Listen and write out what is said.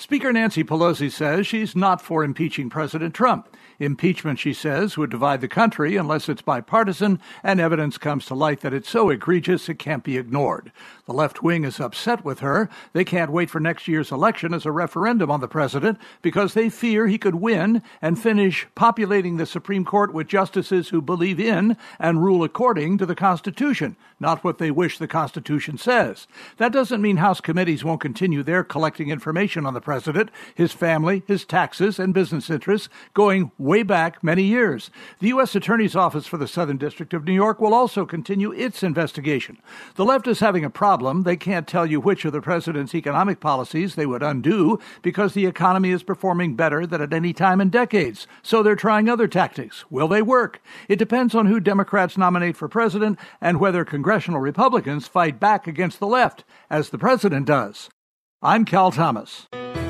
Speaker Nancy Pelosi says she's not for impeaching President Trump. Impeachment, she says, would divide the country unless it's bipartisan and evidence comes to light that it's so egregious it can't be ignored. The left wing is upset with her. They can't wait for next year's election as a referendum on the president because they fear he could win and finish populating the Supreme Court with justices who believe in and rule according to the Constitution, not what they wish the Constitution says. That doesn't mean House committees won't continue their collecting information on the president, his family, his taxes, and business interests going way back many years. The U.S. Attorney's Office for the Southern District of New York will also continue its investigation. The left is having a problem. They can't tell you which of the president's economic policies they would undo because the economy is performing better than at any time in decades. So they're trying other tactics. Will they work? It depends on who Democrats nominate for president and whether congressional Republicans fight back against the left, as the president does. I'm Cal Thomas.